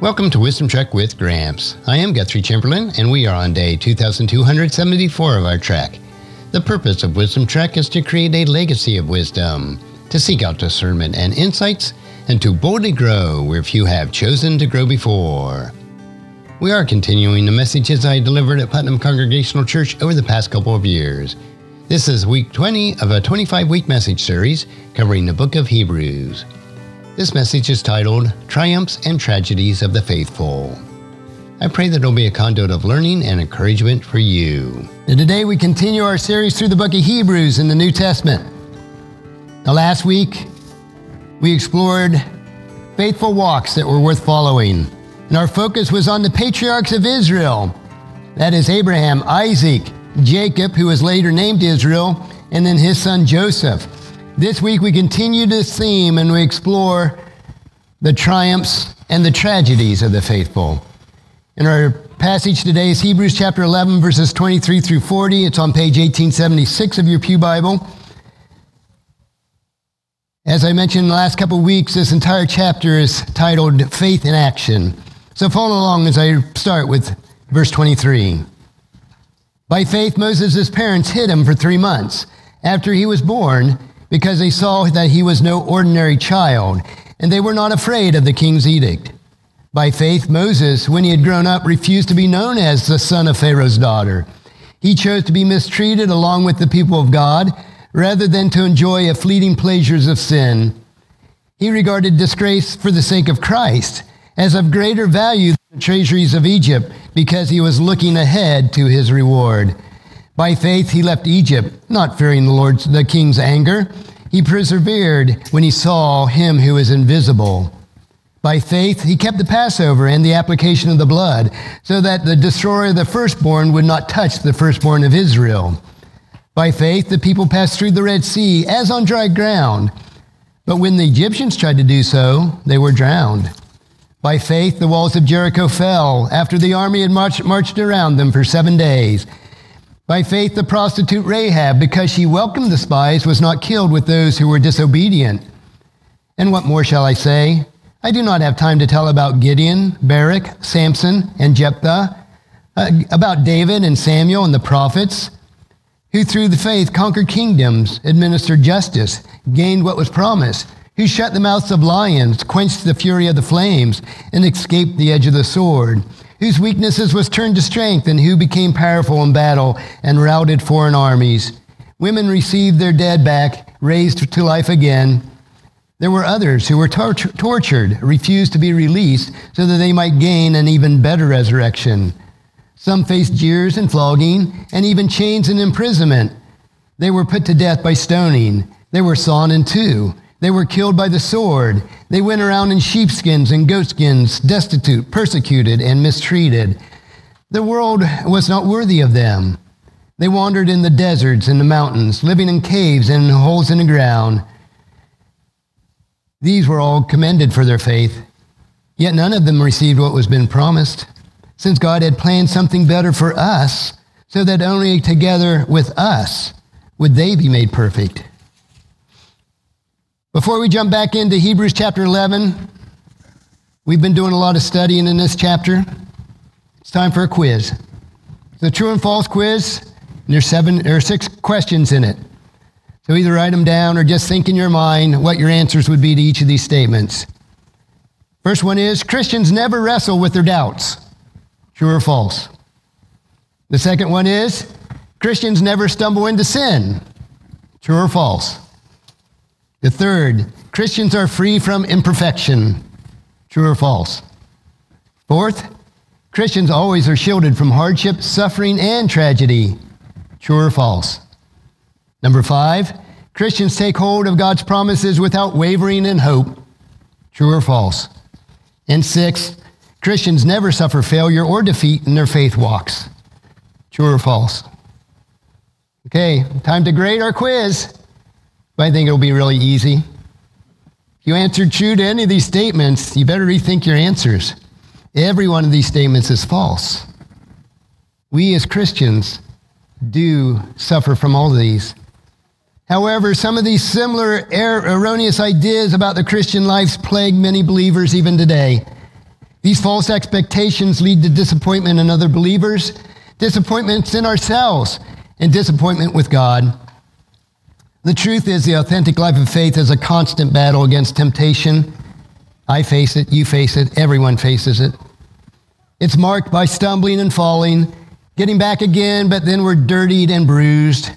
Welcome to Wisdom Trek with Gramps. I am Guthrie Chamberlain, and we are on day 2274 of our trek. The purpose of Wisdom Trek is to create a legacy of wisdom, to seek out discernment and insights, and to boldly grow where few have chosen to grow before. We are continuing the messages I delivered at Putnam Congregational Church over the past couple of years. This is week 20 of a 25 week message series covering the book of Hebrews. This message is titled Triumphs and Tragedies of the Faithful. I pray that it'll be a conduit of learning and encouragement for you. And today we continue our series through the book of Hebrews in the New Testament. Now, last week we explored faithful walks that were worth following, and our focus was on the patriarchs of Israel that is, Abraham, Isaac, Jacob, who was later named Israel, and then his son Joseph. This week we continue this theme and we explore the triumphs and the tragedies of the faithful. In our passage today is Hebrews chapter 11, verses 23 through 40. It's on page 1876 of your Pew Bible. As I mentioned in the last couple of weeks, this entire chapter is titled Faith in Action. So follow along as I start with verse 23. By faith, Moses' parents hid him for three months after he was born because they saw that he was no ordinary child, and they were not afraid of the king's edict. By faith, Moses, when he had grown up, refused to be known as the son of Pharaoh's daughter. He chose to be mistreated along with the people of God rather than to enjoy the fleeting pleasures of sin. He regarded disgrace for the sake of Christ as of greater value than the treasuries of Egypt because he was looking ahead to his reward. By faith, he left Egypt, not fearing the Lord's, the king's anger. He persevered when he saw him who is invisible. By faith, he kept the Passover and the application of the blood, so that the destroyer of the firstborn would not touch the firstborn of Israel. By faith, the people passed through the Red Sea as on dry ground. But when the Egyptians tried to do so, they were drowned. By faith, the walls of Jericho fell after the army had marched, marched around them for seven days. By faith, the prostitute Rahab, because she welcomed the spies, was not killed with those who were disobedient. And what more shall I say? I do not have time to tell about Gideon, Barak, Samson, and Jephthah, uh, about David and Samuel and the prophets, who through the faith conquered kingdoms, administered justice, gained what was promised, who shut the mouths of lions, quenched the fury of the flames, and escaped the edge of the sword whose weaknesses was turned to strength, and who became powerful in battle and routed foreign armies. Women received their dead back, raised to life again. There were others who were tor- tortured, refused to be released, so that they might gain an even better resurrection. Some faced jeers and flogging, and even chains and imprisonment. They were put to death by stoning. They were sawn in two. They were killed by the sword. They went around in sheepskins and goatskins, destitute, persecuted, and mistreated. The world was not worthy of them. They wandered in the deserts and the mountains, living in caves and holes in the ground. These were all commended for their faith, yet none of them received what was been promised, since God had planned something better for us, so that only together with us would they be made perfect. Before we jump back into Hebrews chapter 11, we've been doing a lot of studying in this chapter. It's time for a quiz. The true and false quiz. there's seven or six questions in it. So either write them down or just think in your mind what your answers would be to each of these statements. First one is Christians never wrestle with their doubts. True or false? The second one is Christians never stumble into sin. True or false? The third, Christians are free from imperfection. True or false? Fourth, Christians always are shielded from hardship, suffering, and tragedy. True or false? Number five, Christians take hold of God's promises without wavering in hope. True or false? And six, Christians never suffer failure or defeat in their faith walks. True or false? Okay, time to grade our quiz. But I think it'll be really easy. If you answered true to any of these statements, you better rethink your answers. Every one of these statements is false. We as Christians do suffer from all of these. However, some of these similar er- erroneous ideas about the Christian life plague many believers even today. These false expectations lead to disappointment in other believers, disappointments in ourselves, and disappointment with God. The truth is, the authentic life of faith is a constant battle against temptation. I face it, you face it, everyone faces it. It's marked by stumbling and falling, getting back again, but then we're dirtied and bruised.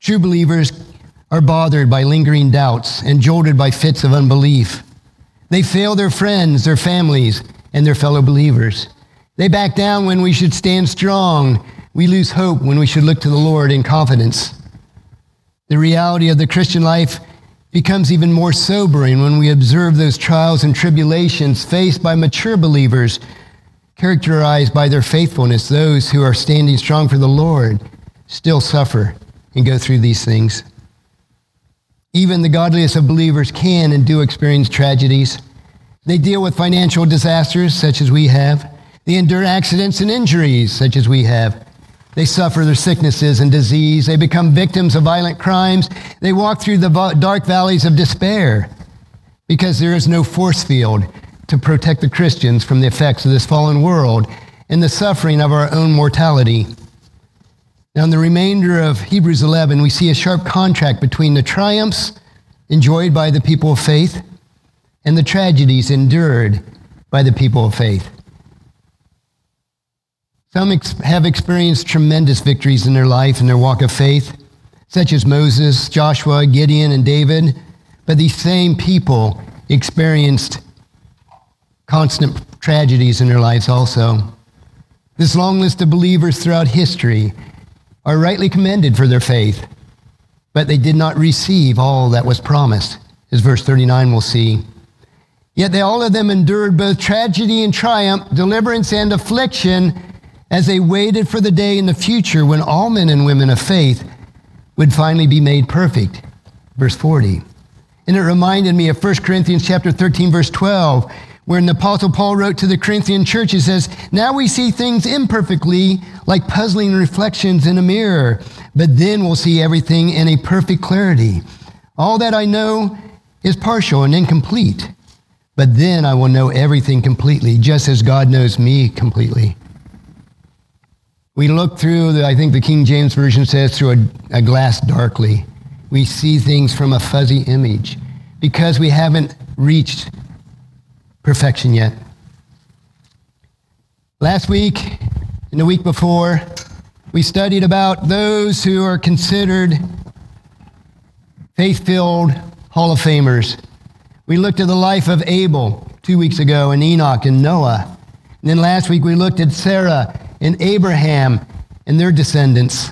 True believers are bothered by lingering doubts and jolted by fits of unbelief. They fail their friends, their families, and their fellow believers. They back down when we should stand strong. We lose hope when we should look to the Lord in confidence. The reality of the Christian life becomes even more sobering when we observe those trials and tribulations faced by mature believers, characterized by their faithfulness. Those who are standing strong for the Lord still suffer and go through these things. Even the godliest of believers can and do experience tragedies. They deal with financial disasters, such as we have. They endure accidents and injuries, such as we have. They suffer their sicknesses and disease. They become victims of violent crimes. They walk through the dark valleys of despair because there is no force field to protect the Christians from the effects of this fallen world and the suffering of our own mortality. Now, in the remainder of Hebrews 11, we see a sharp contrast between the triumphs enjoyed by the people of faith and the tragedies endured by the people of faith. Some ex- have experienced tremendous victories in their life and their walk of faith, such as Moses, Joshua, Gideon, and David, but these same people experienced constant tragedies in their lives also. This long list of believers throughout history are rightly commended for their faith, but they did not receive all that was promised, as verse 39 will see. Yet they all of them endured both tragedy and triumph, deliverance and affliction, as they waited for the day in the future when all men and women of faith would finally be made perfect. Verse 40. And it reminded me of 1 Corinthians chapter 13, verse 12, where the Apostle Paul wrote to the Corinthian church, he says, Now we see things imperfectly, like puzzling reflections in a mirror, but then we'll see everything in a perfect clarity. All that I know is partial and incomplete, but then I will know everything completely, just as God knows me completely. We look through, the, I think the King James Version says, through a, a glass darkly. We see things from a fuzzy image because we haven't reached perfection yet. Last week and the week before, we studied about those who are considered faith filled Hall of Famers. We looked at the life of Abel two weeks ago, and Enoch and Noah. And then last week we looked at Sarah and Abraham and their descendants.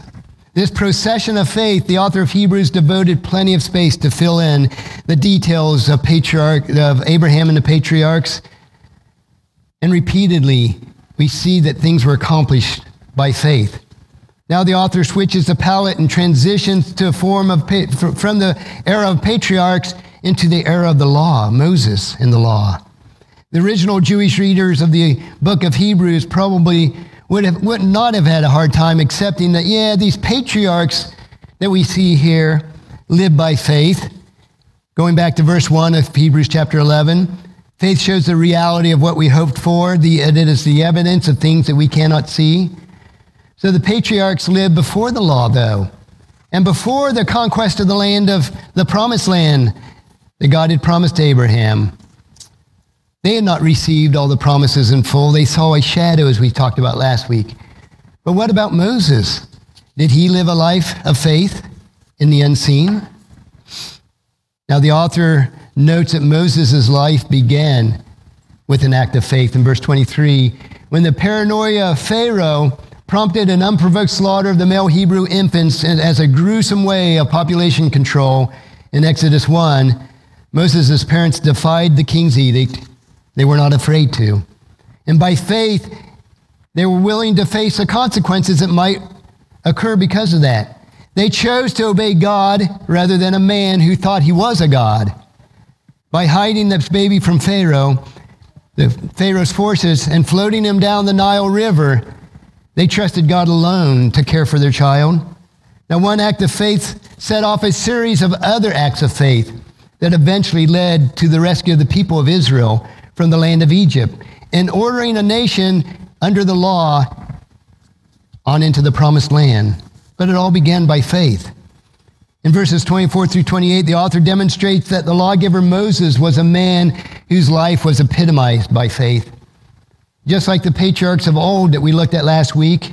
This procession of faith, the author of Hebrews devoted plenty of space to fill in the details of patriarch of Abraham and the patriarchs. And repeatedly, we see that things were accomplished by faith. Now the author switches the palette and transitions to a form of from the era of patriarchs into the era of the law, Moses and the law. The original Jewish readers of the book of Hebrews probably would, have, would not have had a hard time accepting that, yeah, these patriarchs that we see here live by faith. Going back to verse 1 of Hebrews chapter 11, faith shows the reality of what we hoped for. The, it is the evidence of things that we cannot see. So the patriarchs lived before the law, though, and before the conquest of the land of the promised land that God had promised Abraham. They had not received all the promises in full. They saw a shadow, as we talked about last week. But what about Moses? Did he live a life of faith in the unseen? Now, the author notes that Moses' life began with an act of faith in verse 23 when the paranoia of Pharaoh prompted an unprovoked slaughter of the male Hebrew infants as a gruesome way of population control in Exodus 1. Moses' parents defied the king's edict they were not afraid to. And by faith, they were willing to face the consequences that might occur because of that. They chose to obey God rather than a man who thought he was a God. By hiding this baby from Pharaoh, the Pharaoh's forces, and floating him down the Nile River, they trusted God alone to care for their child. Now, one act of faith set off a series of other acts of faith that eventually led to the rescue of the people of Israel from the land of Egypt and ordering a nation under the law on into the promised land. But it all began by faith. In verses 24 through 28, the author demonstrates that the lawgiver Moses was a man whose life was epitomized by faith. Just like the patriarchs of old that we looked at last week,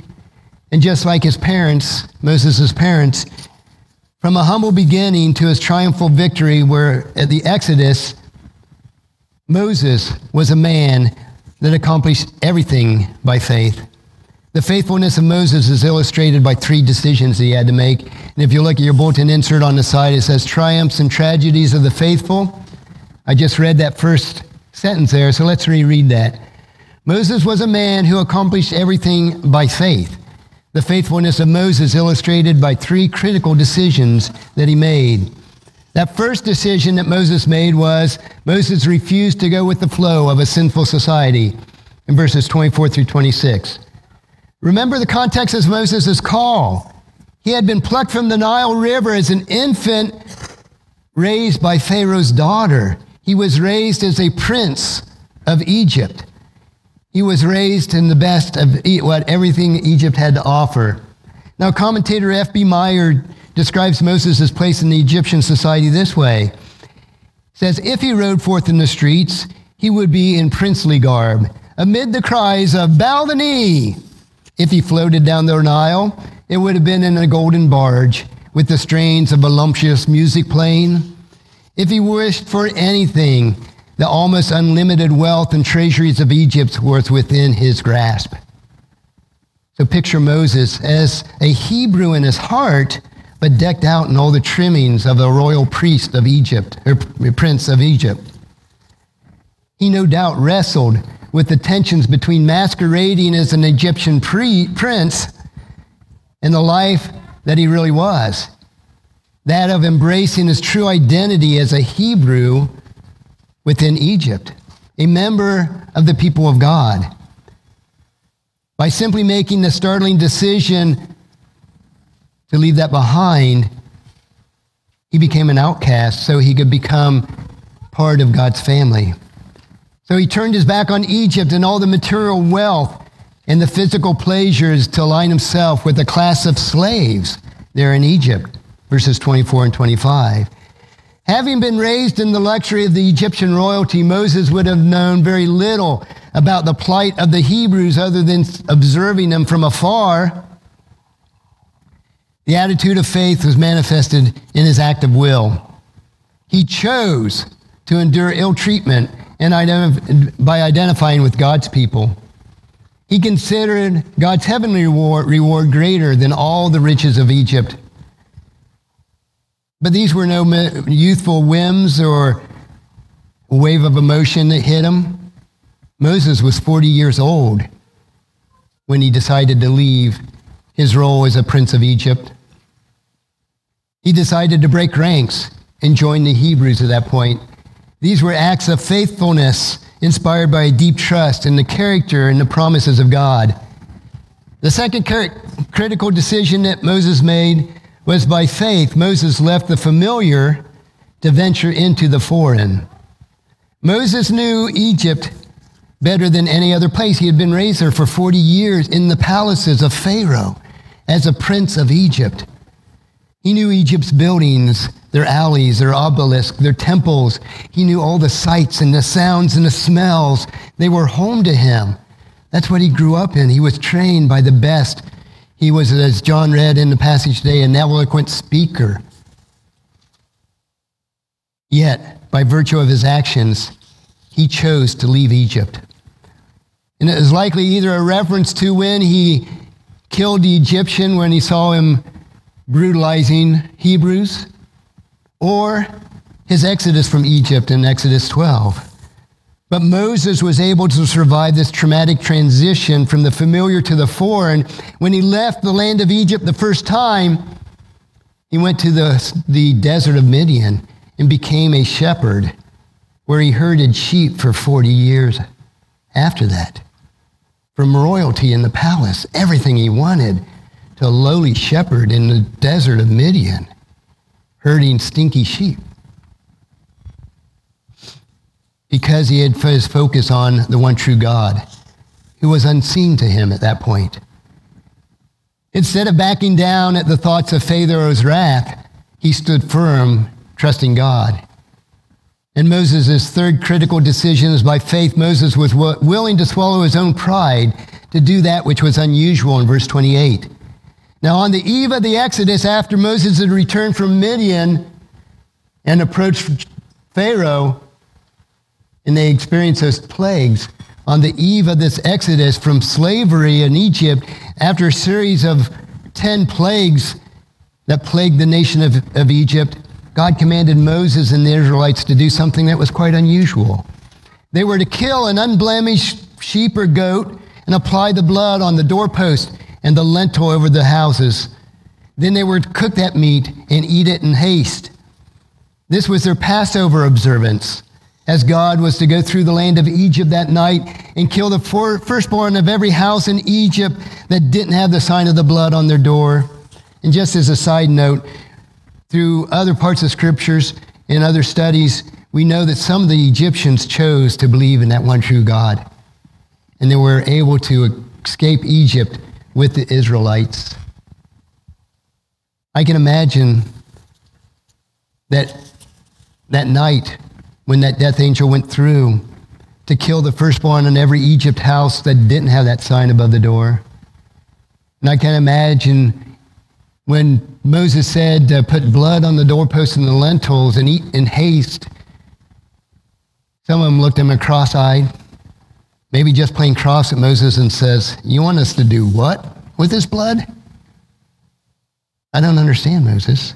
and just like his parents, Moses' parents, from a humble beginning to his triumphal victory, where at the Exodus, Moses was a man that accomplished everything by faith. The faithfulness of Moses is illustrated by three decisions he had to make. And if you look at your bulletin insert on the side, it says triumphs and tragedies of the faithful. I just read that first sentence there, so let's reread that. Moses was a man who accomplished everything by faith. The faithfulness of Moses illustrated by three critical decisions that he made. That first decision that Moses made was Moses refused to go with the flow of a sinful society in verses 24 through 26. Remember the context of Moses' call. He had been plucked from the Nile River as an infant raised by Pharaoh's daughter. He was raised as a prince of Egypt. He was raised in the best of what everything Egypt had to offer. Now, commentator F.B. Meyer describes Moses' place in the Egyptian society this way. says, if he rode forth in the streets, he would be in princely garb, amid the cries of, bow the knee, if he floated down the Nile, it would have been in a golden barge with the strains of voluptuous music playing. If he wished for anything, the almost unlimited wealth and treasuries of Egypt was within his grasp. So picture Moses as a Hebrew in his heart, but decked out in all the trimmings of a royal priest of Egypt, or prince of Egypt. He no doubt wrestled with the tensions between masquerading as an Egyptian pre- prince and the life that he really was that of embracing his true identity as a Hebrew within Egypt, a member of the people of God. By simply making the startling decision to leave that behind, he became an outcast so he could become part of God's family. So he turned his back on Egypt and all the material wealth and the physical pleasures to align himself with a class of slaves there in Egypt, verses 24 and 25. Having been raised in the luxury of the Egyptian royalty, Moses would have known very little about the plight of the Hebrews other than observing them from afar. The attitude of faith was manifested in his act of will. He chose to endure ill treatment and by identifying with God's people. He considered God's heavenly reward, reward greater than all the riches of Egypt. But these were no youthful whims or wave of emotion that hit him. Moses was 40 years old when he decided to leave his role as a prince of Egypt. He decided to break ranks and join the Hebrews at that point these were acts of faithfulness inspired by a deep trust in the character and the promises of God. The second critical decision that Moses made was by faith. Moses left the familiar to venture into the foreign. Moses knew Egypt better than any other place. He had been raised there for 40 years in the palaces of Pharaoh as a prince of Egypt. He knew Egypt's buildings their alleys, their obelisks, their temples. He knew all the sights and the sounds and the smells. They were home to him. That's what he grew up in. He was trained by the best. He was, as John read in the passage today, an eloquent speaker. Yet, by virtue of his actions, he chose to leave Egypt. And it is likely either a reference to when he killed the Egyptian when he saw him brutalizing Hebrews, or his exodus from Egypt in Exodus 12. But Moses was able to survive this traumatic transition from the familiar to the foreign. When he left the land of Egypt the first time, he went to the, the desert of Midian and became a shepherd, where he herded sheep for 40 years after that. From royalty in the palace, everything he wanted, to a lowly shepherd in the desert of Midian herding stinky sheep. because he had put his focus on the one true God, who was unseen to him at that point. Instead of backing down at the thoughts of Pharaoh's wrath, he stood firm, trusting God. In Moses' third critical decision is by faith, Moses was willing to swallow his own pride to do that which was unusual in verse 28. Now, on the eve of the Exodus, after Moses had returned from Midian and approached Pharaoh, and they experienced those plagues, on the eve of this Exodus from slavery in Egypt, after a series of 10 plagues that plagued the nation of, of Egypt, God commanded Moses and the Israelites to do something that was quite unusual. They were to kill an unblemished sheep or goat and apply the blood on the doorpost and the lintel over the houses. Then they to cook that meat and eat it in haste. This was their Passover observance, as God was to go through the land of Egypt that night and kill the firstborn of every house in Egypt that didn't have the sign of the blood on their door. And just as a side note, through other parts of scriptures and other studies, we know that some of the Egyptians chose to believe in that one true God. And they were able to escape Egypt with the Israelites. I can imagine that that night when that death angel went through to kill the firstborn in every Egypt house that didn't have that sign above the door. And I can imagine when Moses said, uh, put blood on the doorposts and the lintels and eat in haste, some of them looked at him cross eyed, maybe just plain cross at Moses and says, You want us to do what with this blood? I don't understand, Moses.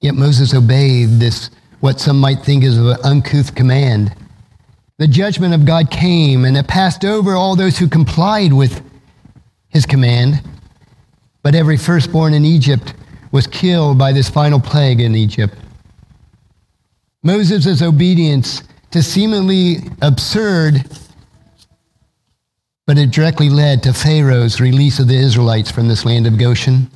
Yet Moses obeyed this, what some might think is an uncouth command. The judgment of God came and it passed over all those who complied with his command. But every firstborn in Egypt was killed by this final plague in Egypt. Moses' obedience to seemingly absurd, but it directly led to Pharaoh's release of the Israelites from this land of Goshen.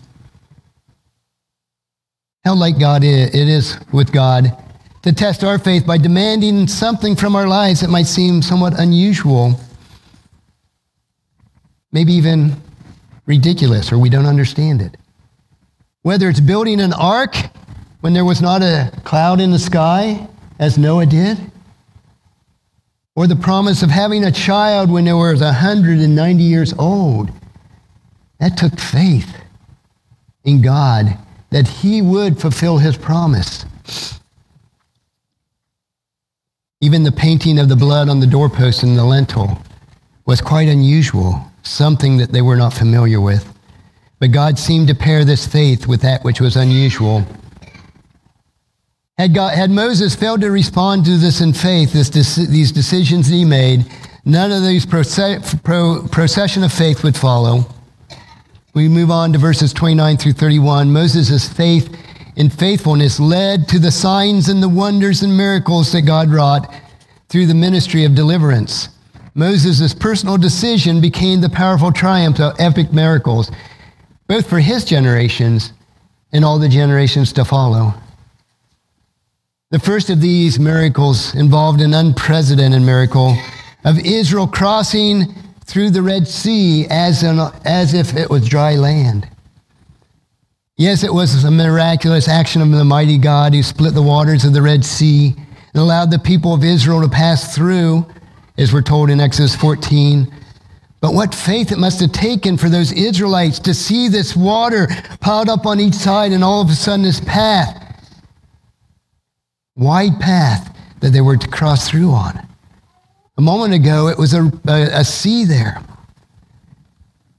How like God it is with God to test our faith by demanding something from our lives that might seem somewhat unusual, maybe even ridiculous or we don't understand it. Whether it's building an ark when there was not a cloud in the sky, as Noah did, or the promise of having a child when there was 190 years old. That took faith in God that he would fulfill his promise. Even the painting of the blood on the doorpost and the lintel was quite unusual something that they were not familiar with. But God seemed to pair this faith with that which was unusual. Had, God, had Moses failed to respond to this in faith, this, these decisions he made, none of these process, pro, procession of faith would follow. We move on to verses 29 through 31. Moses' faith and faithfulness led to the signs and the wonders and miracles that God wrought through the ministry of deliverance. Moses' personal decision became the powerful triumph of epic miracles, both for his generations and all the generations to follow. The first of these miracles involved an unprecedented miracle of Israel crossing through the Red Sea as, an, as if it was dry land. Yes, it was a miraculous action of the mighty God who split the waters of the Red Sea and allowed the people of Israel to pass through as we're told in Exodus 14. But what faith it must have taken for those Israelites to see this water piled up on each side and all of a sudden this path, wide path that they were to cross through on. A moment ago, it was a, a, a sea there.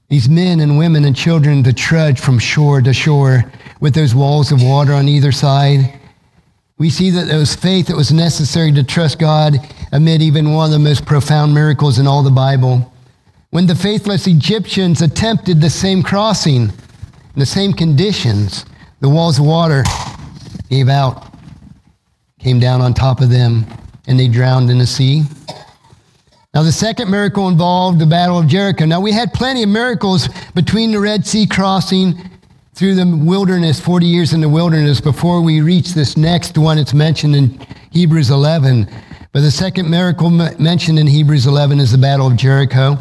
These men and women and children to trudge from shore to shore with those walls of water on either side. We see that there was faith that was necessary to trust God amid even one of the most profound miracles in all the Bible. When the faithless Egyptians attempted the same crossing, in the same conditions, the walls of water gave out, came down on top of them, and they drowned in the sea. Now, the second miracle involved the Battle of Jericho. Now, we had plenty of miracles between the Red Sea crossing through the wilderness, 40 years in the wilderness, before we reach this next one. It's mentioned in Hebrews 11. But the second miracle mentioned in Hebrews 11 is the Battle of Jericho.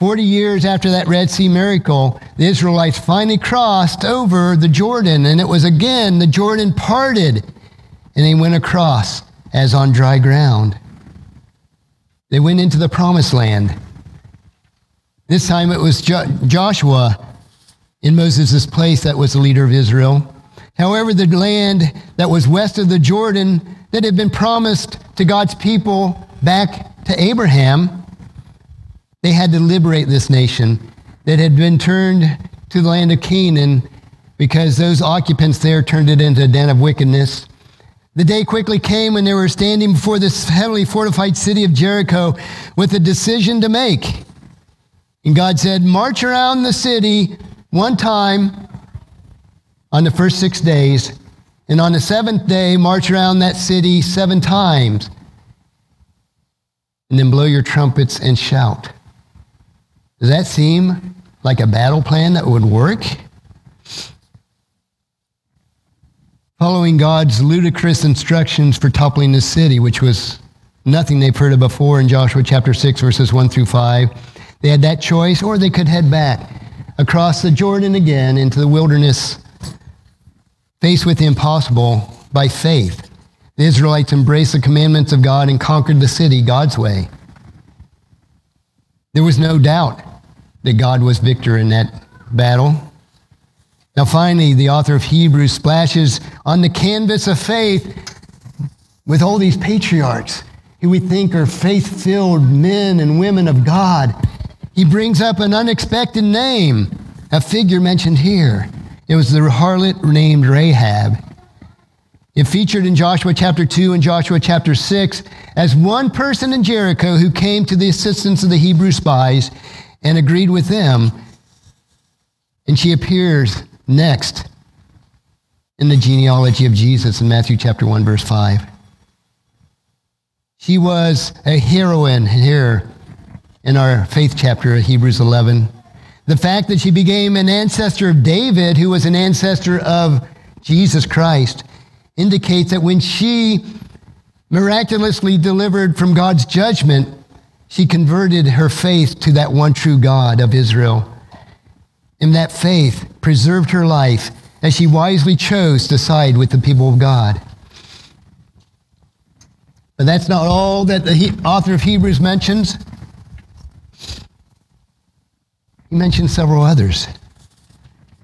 40 years after that Red Sea miracle, the Israelites finally crossed over the Jordan, and it was again the Jordan parted, and they went across as on dry ground. They went into the promised land. This time it was jo- Joshua in Moses' place that was the leader of Israel. However, the land that was west of the Jordan that had been promised to God's people back to Abraham, they had to liberate this nation that had been turned to the land of Canaan because those occupants there turned it into a den of wickedness. The day quickly came when they were standing before this heavily fortified city of Jericho with a decision to make. And God said, March around the city one time on the first six days, and on the seventh day, march around that city seven times, and then blow your trumpets and shout. Does that seem like a battle plan that would work? Following God's ludicrous instructions for toppling the city, which was nothing they've heard of before in Joshua chapter 6, verses 1 through 5, they had that choice, or they could head back across the Jordan again into the wilderness, faced with the impossible by faith. The Israelites embraced the commandments of God and conquered the city God's way. There was no doubt that God was victor in that battle. Now, finally, the author of Hebrews splashes on the canvas of faith with all these patriarchs who we think are faith filled men and women of God he brings up an unexpected name, a figure mentioned here. It was the harlot named Rahab. It featured in Joshua chapter 2 and Joshua chapter 6 as one person in Jericho who came to the assistance of the Hebrew spies and agreed with them. And she appears next in the genealogy of Jesus in Matthew chapter 1, verse 5. She was a heroine here in our faith chapter of Hebrews 11. The fact that she became an ancestor of David, who was an ancestor of Jesus Christ, indicates that when she miraculously delivered from God's judgment, she converted her faith to that one true God of Israel. And that faith preserved her life as she wisely chose to side with the people of God. But that's not all that the author of Hebrews mentions. He mentions several others.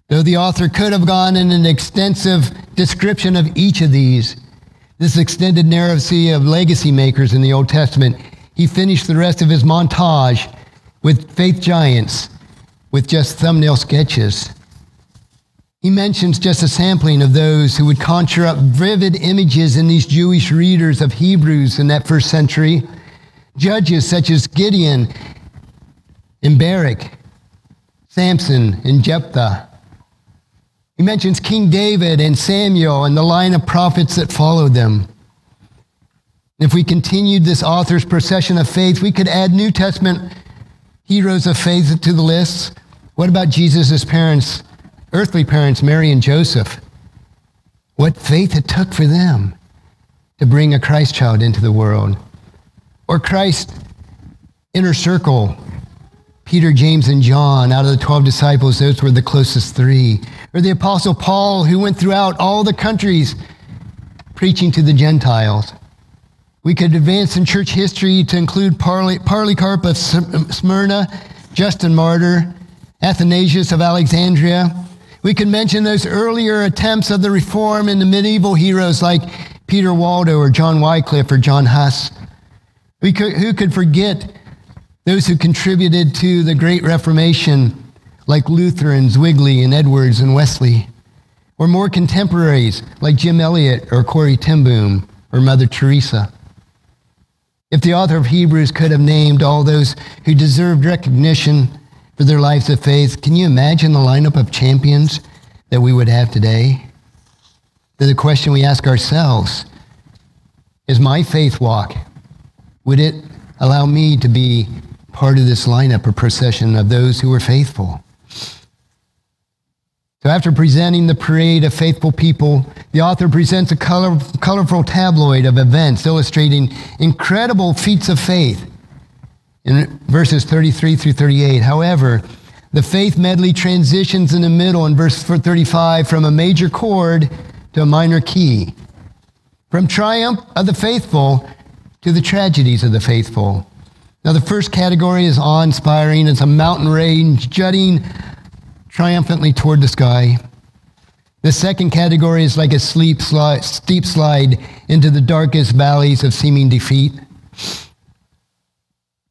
Though the author could have gone in an extensive description of each of these, this extended narrative of legacy makers in the Old Testament, he finished the rest of his montage with faith giants with just thumbnail sketches. He mentions just a sampling of those who would conjure up vivid images in these Jewish readers of Hebrews in that first century. Judges such as Gideon and Barak, Samson and Jephthah. He mentions King David and Samuel and the line of prophets that followed them. If we continued this author's procession of faith, we could add New Testament heroes of faith to the list. What about Jesus' parents, earthly parents, Mary and Joseph? What faith it took for them to bring a Christ child into the world. Or Christ's inner circle Peter, James, and John, out of the 12 disciples, those were the closest three. Or the Apostle Paul, who went throughout all the countries preaching to the Gentiles. We could advance in church history to include Polycarp of Smyrna, Justin Martyr, Athanasius of Alexandria. We could mention those earlier attempts of the reform in the medieval heroes like Peter Waldo or John Wycliffe or John Huss. Could, who could forget those who contributed to the Great Reformation, like Luther and Zwingli and Edwards and Wesley, or more contemporaries like Jim Elliot or Corrie ten Boom or Mother Teresa. If the author of Hebrews could have named all those who deserved recognition for their lives of faith, can you imagine the lineup of champions that we would have today? The question we ask ourselves is my faith walk, would it allow me to be part of this lineup or procession of those who were faithful. So, after presenting the parade of faithful people, the author presents a color, colorful tabloid of events illustrating incredible feats of faith in verses 33 through 38. However, the faith medley transitions in the middle in verse 35 from a major chord to a minor key, from triumph of the faithful to the tragedies of the faithful. Now, the first category is awe inspiring. It's a mountain range jutting triumphantly toward the sky. The second category is like a slide, steep slide into the darkest valleys of seeming defeat.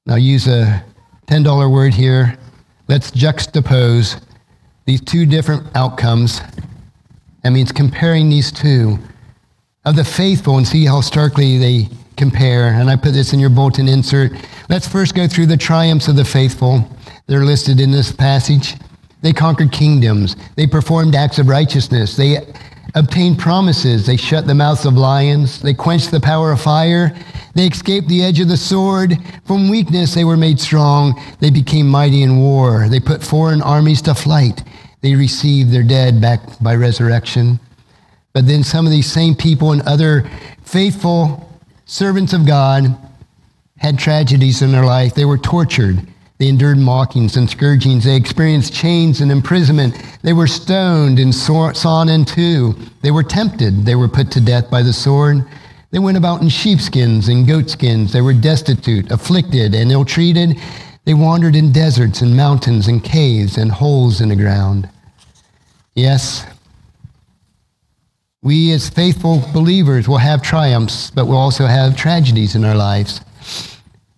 Now, use a $10 word here. Let's juxtapose these two different outcomes. That means comparing these two of the faithful and see how starkly they compare. And I put this in your bulletin insert. Let's first go through the triumphs of the faithful. They're listed in this passage. They conquered kingdoms. They performed acts of righteousness. They obtained promises. They shut the mouths of lions. They quenched the power of fire. They escaped the edge of the sword. From weakness, they were made strong. They became mighty in war. They put foreign armies to flight. They received their dead back by resurrection. But then some of these same people and other faithful servants of God had tragedies in their life. They were tortured. They endured mockings and scourgings. They experienced chains and imprisonment. They were stoned and sawn in two. They were tempted. They were put to death by the sword. They went about in sheepskins and goatskins. They were destitute, afflicted, and ill treated. They wandered in deserts and mountains and caves and holes in the ground. Yes, we as faithful believers will have triumphs, but we'll also have tragedies in our lives.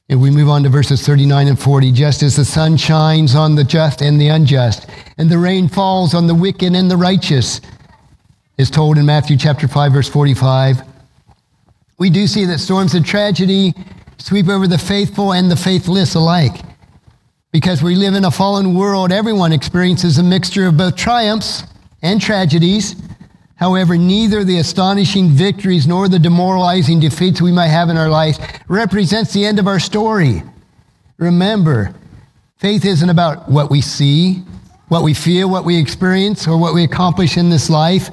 If we move on to verses 39 and 40, just as the sun shines on the just and the unjust, and the rain falls on the wicked and the righteous, is told in Matthew chapter 5, verse 45. We do see that storms of tragedy sweep over the faithful and the faithless alike. Because we live in a fallen world, everyone experiences a mixture of both triumphs and tragedies. However, neither the astonishing victories nor the demoralizing defeats we might have in our lives represents the end of our story. Remember, faith isn't about what we see, what we feel, what we experience, or what we accomplish in this life.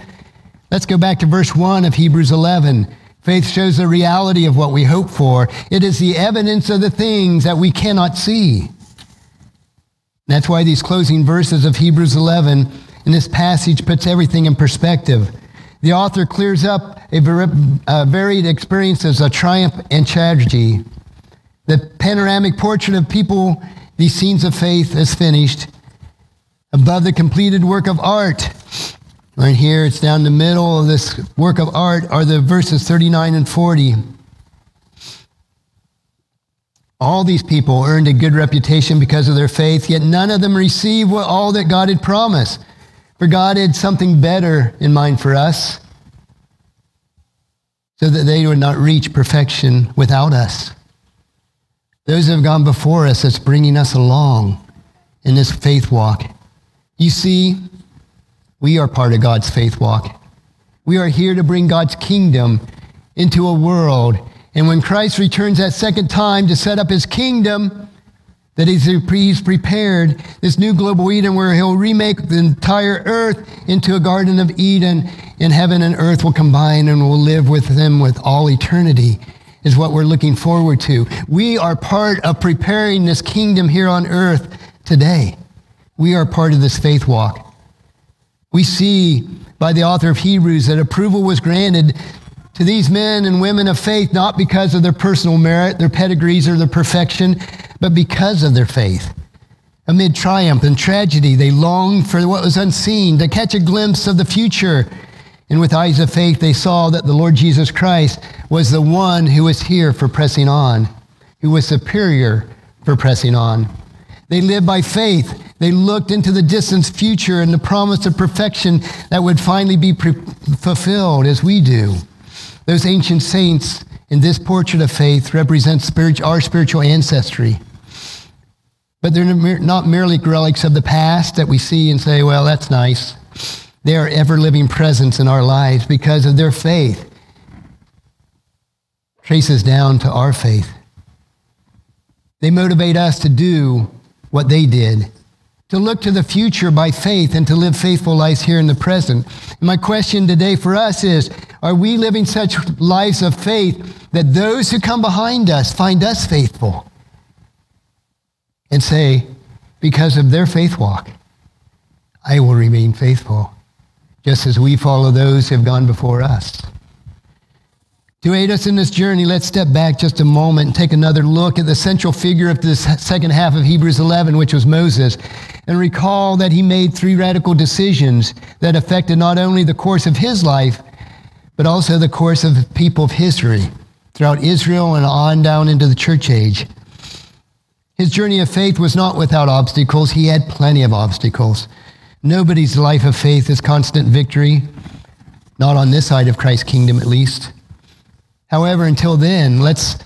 Let's go back to verse 1 of Hebrews 11. Faith shows the reality of what we hope for. It is the evidence of the things that we cannot see. That's why these closing verses of Hebrews 11 in this passage puts everything in perspective. The author clears up a, a varied experiences of triumph and tragedy. The panoramic portrait of people, these scenes of faith, is finished. Above the completed work of art, right here, it's down the middle of this work of art, are the verses 39 and 40. All these people earned a good reputation because of their faith, yet none of them received what, all that God had promised. For God had something better in mind for us so that they would not reach perfection without us. Those who have gone before us that's bringing us along in this faith walk. You see, we are part of God's faith walk. We are here to bring God's kingdom into a world. And when Christ returns that second time to set up his kingdom, that he's, prepared this new global Eden where he'll remake the entire earth into a Garden of Eden, and heaven and earth will combine and we'll live with them with all eternity, is what we're looking forward to. We are part of preparing this kingdom here on earth today. We are part of this faith walk. We see by the author of Hebrews that approval was granted to these men and women of faith not because of their personal merit, their pedigrees, or their perfection, but because of their faith. Amid triumph and tragedy, they longed for what was unseen, to catch a glimpse of the future. And with eyes of faith, they saw that the Lord Jesus Christ was the one who was here for pressing on, who was superior for pressing on. They lived by faith. They looked into the distant future and the promise of perfection that would finally be pre- fulfilled as we do. Those ancient saints in this portrait of faith represent our spiritual ancestry. But they're not merely relics of the past that we see and say, well, that's nice. They are ever living presence in our lives because of their faith. Traces down to our faith. They motivate us to do what they did to look to the future by faith and to live faithful lives here in the present. My question today for us is Are we living such lives of faith that those who come behind us find us faithful and say, Because of their faith walk, I will remain faithful, just as we follow those who have gone before us? To aid us in this journey, let's step back just a moment and take another look at the central figure of this second half of Hebrews 11, which was Moses, and recall that he made three radical decisions that affected not only the course of his life, but also the course of the people of history throughout Israel and on down into the church age. His journey of faith was not without obstacles. He had plenty of obstacles. Nobody's life of faith is constant victory, not on this side of Christ's kingdom at least. However, until then, let's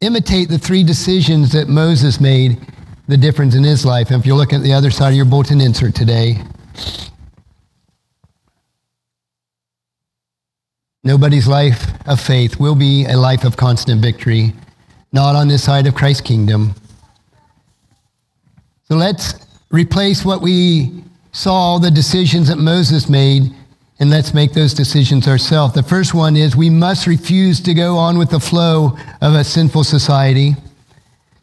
imitate the three decisions that Moses made the difference in his life. And if you look at the other side of your bulletin insert today, nobody's life of faith will be a life of constant victory, not on this side of Christ's kingdom. So let's replace what we saw, the decisions that Moses made, and let's make those decisions ourselves. The first one is we must refuse to go on with the flow of a sinful society.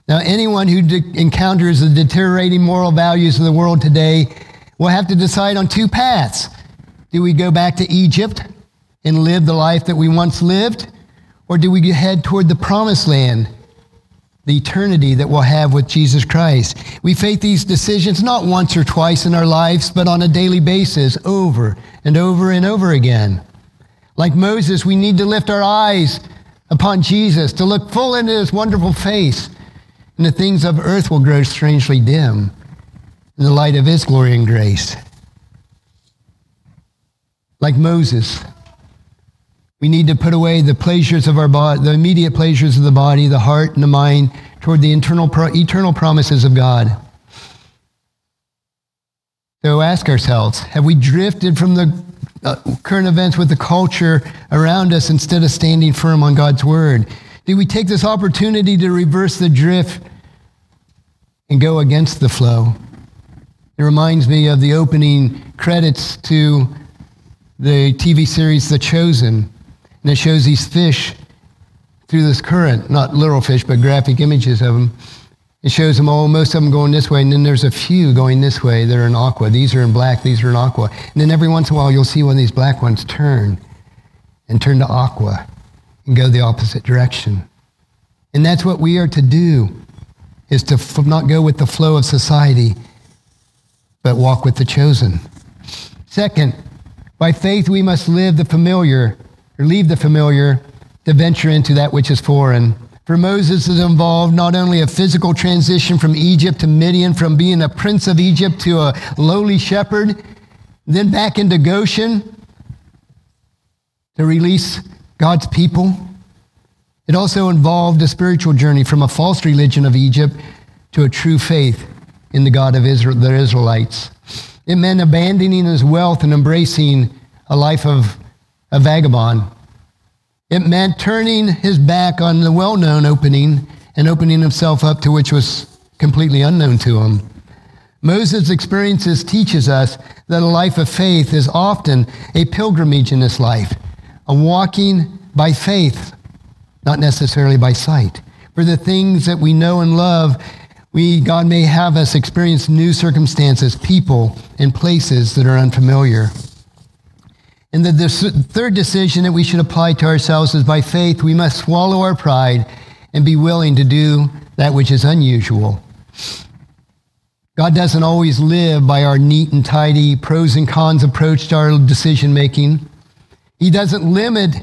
Now, anyone who de- encounters the deteriorating moral values of the world today will have to decide on two paths. Do we go back to Egypt and live the life that we once lived? Or do we head toward the promised land the eternity that we'll have with Jesus Christ. We face these decisions not once or twice in our lives, but on a daily basis, over and over and over again. Like Moses, we need to lift our eyes upon Jesus, to look full into his wonderful face, and the things of earth will grow strangely dim in the light of his glory and grace. Like Moses, we need to put away the pleasures of our body, the immediate pleasures of the body, the heart, and the mind toward the internal, eternal promises of God. So ask ourselves have we drifted from the uh, current events with the culture around us instead of standing firm on God's word? Did we take this opportunity to reverse the drift and go against the flow? It reminds me of the opening credits to the TV series The Chosen and it shows these fish through this current, not literal fish, but graphic images of them. It shows them all, most of them going this way, and then there's a few going this way that are in aqua. These are in black, these are in aqua. And then every once in a while, you'll see one of these black ones turn and turn to aqua and go the opposite direction. And that's what we are to do, is to f- not go with the flow of society, but walk with the chosen. Second, by faith we must live the familiar or leave the familiar to venture into that which is foreign. For Moses is involved not only a physical transition from Egypt to Midian, from being a prince of Egypt to a lowly shepherd, then back into Goshen to release God's people. It also involved a spiritual journey from a false religion of Egypt to a true faith in the God of Israel, the Israelites. It meant abandoning his wealth and embracing a life of a vagabond. It meant turning his back on the well known opening and opening himself up to which was completely unknown to him. Moses' experiences teaches us that a life of faith is often a pilgrimage in this life, a walking by faith, not necessarily by sight. For the things that we know and love, we, God may have us experience new circumstances, people, and places that are unfamiliar. And the, third decision that we should apply to ourselves is by faith, we must swallow our pride and be willing to do that which is unusual. God doesn't always live by our neat and tidy pros and cons approach to our decision making. He doesn't limit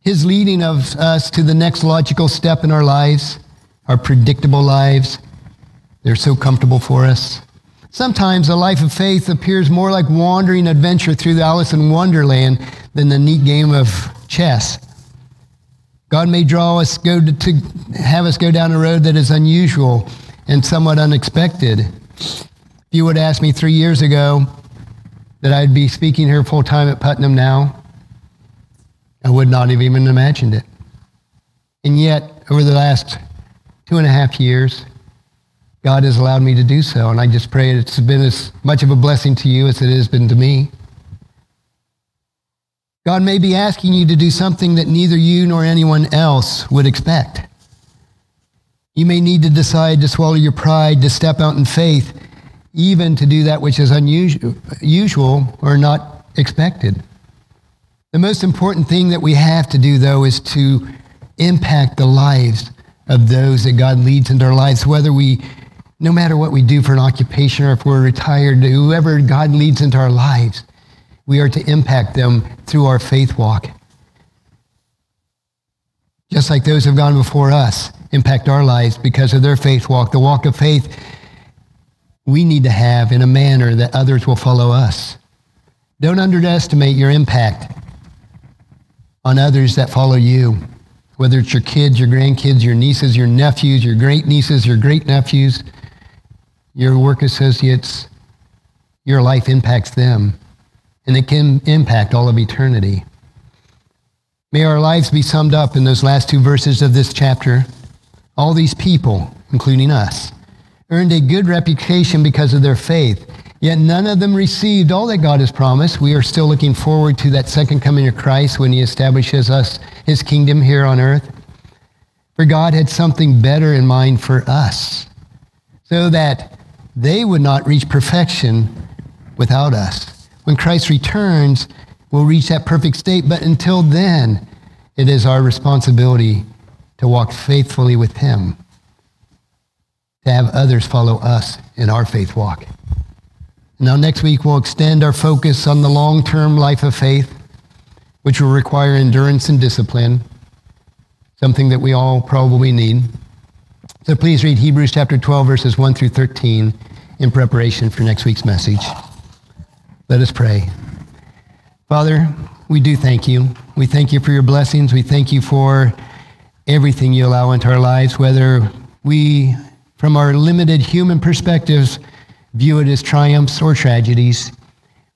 his leading of us to the next logical step in our lives, our predictable lives. They're so comfortable for us. Sometimes a life of faith appears more like wandering adventure through the Alice in Wonderland than the neat game of chess. God may draw us go to, to have us go down a road that is unusual and somewhat unexpected. If you would ask me three years ago that I'd be speaking here full time at Putnam now, I would not have even imagined it. And yet, over the last two and a half years, God has allowed me to do so. And I just pray it's been as much of a blessing to you as it has been to me. God may be asking you to do something that neither you nor anyone else would expect. You may need to decide to swallow your pride, to step out in faith, even to do that which is unusual or not expected. The most important thing that we have to do, though, is to impact the lives of those that God leads into our lives, whether we, no matter what we do for an occupation or if we're retired, whoever God leads into our lives, we are to impact them through our faith walk. Just like those who have gone before us impact our lives because of their faith walk, the walk of faith we need to have in a manner that others will follow us. Don't underestimate your impact on others that follow you, whether it's your kids, your grandkids, your nieces, your nephews, your great nieces, your great nephews, your work associates. Your life impacts them, and it can impact all of eternity. May our lives be summed up in those last two verses of this chapter. All these people, including us, earned a good reputation because of their faith. Yet none of them received all that God has promised. We are still looking forward to that second coming of Christ when he establishes us, his kingdom here on earth. For God had something better in mind for us, so that they would not reach perfection without us. When Christ returns, we'll reach that perfect state, but until then, it is our responsibility to walk faithfully with him, to have others follow us in our faith walk. Now, next week, we'll extend our focus on the long term life of faith, which will require endurance and discipline, something that we all probably need. So please read Hebrews chapter 12, verses 1 through 13 in preparation for next week's message. Let us pray. Father, we do thank you. We thank you for your blessings. We thank you for everything you allow into our lives, whether we, from our limited human perspectives, view it as triumphs or tragedies.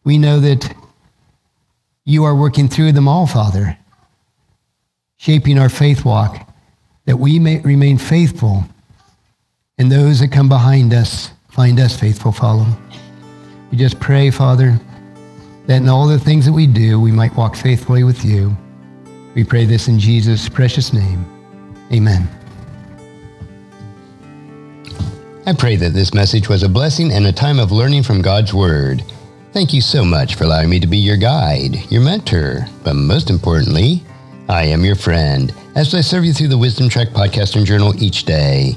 We know that you are working through them all, Father, shaping our faith walk, that we may remain faithful, and those that come behind us find us faithful, follow. We just pray, Father, that in all the things that we do, we might walk faithfully with you. We pray this in Jesus' precious name. Amen. I pray that this message was a blessing and a time of learning from God's Word. Thank you so much for allowing me to be your guide, your mentor, but most importantly, I am your friend as I serve you through the Wisdom Trek podcast and journal each day.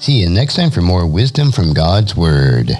See you next time for more wisdom from God's Word.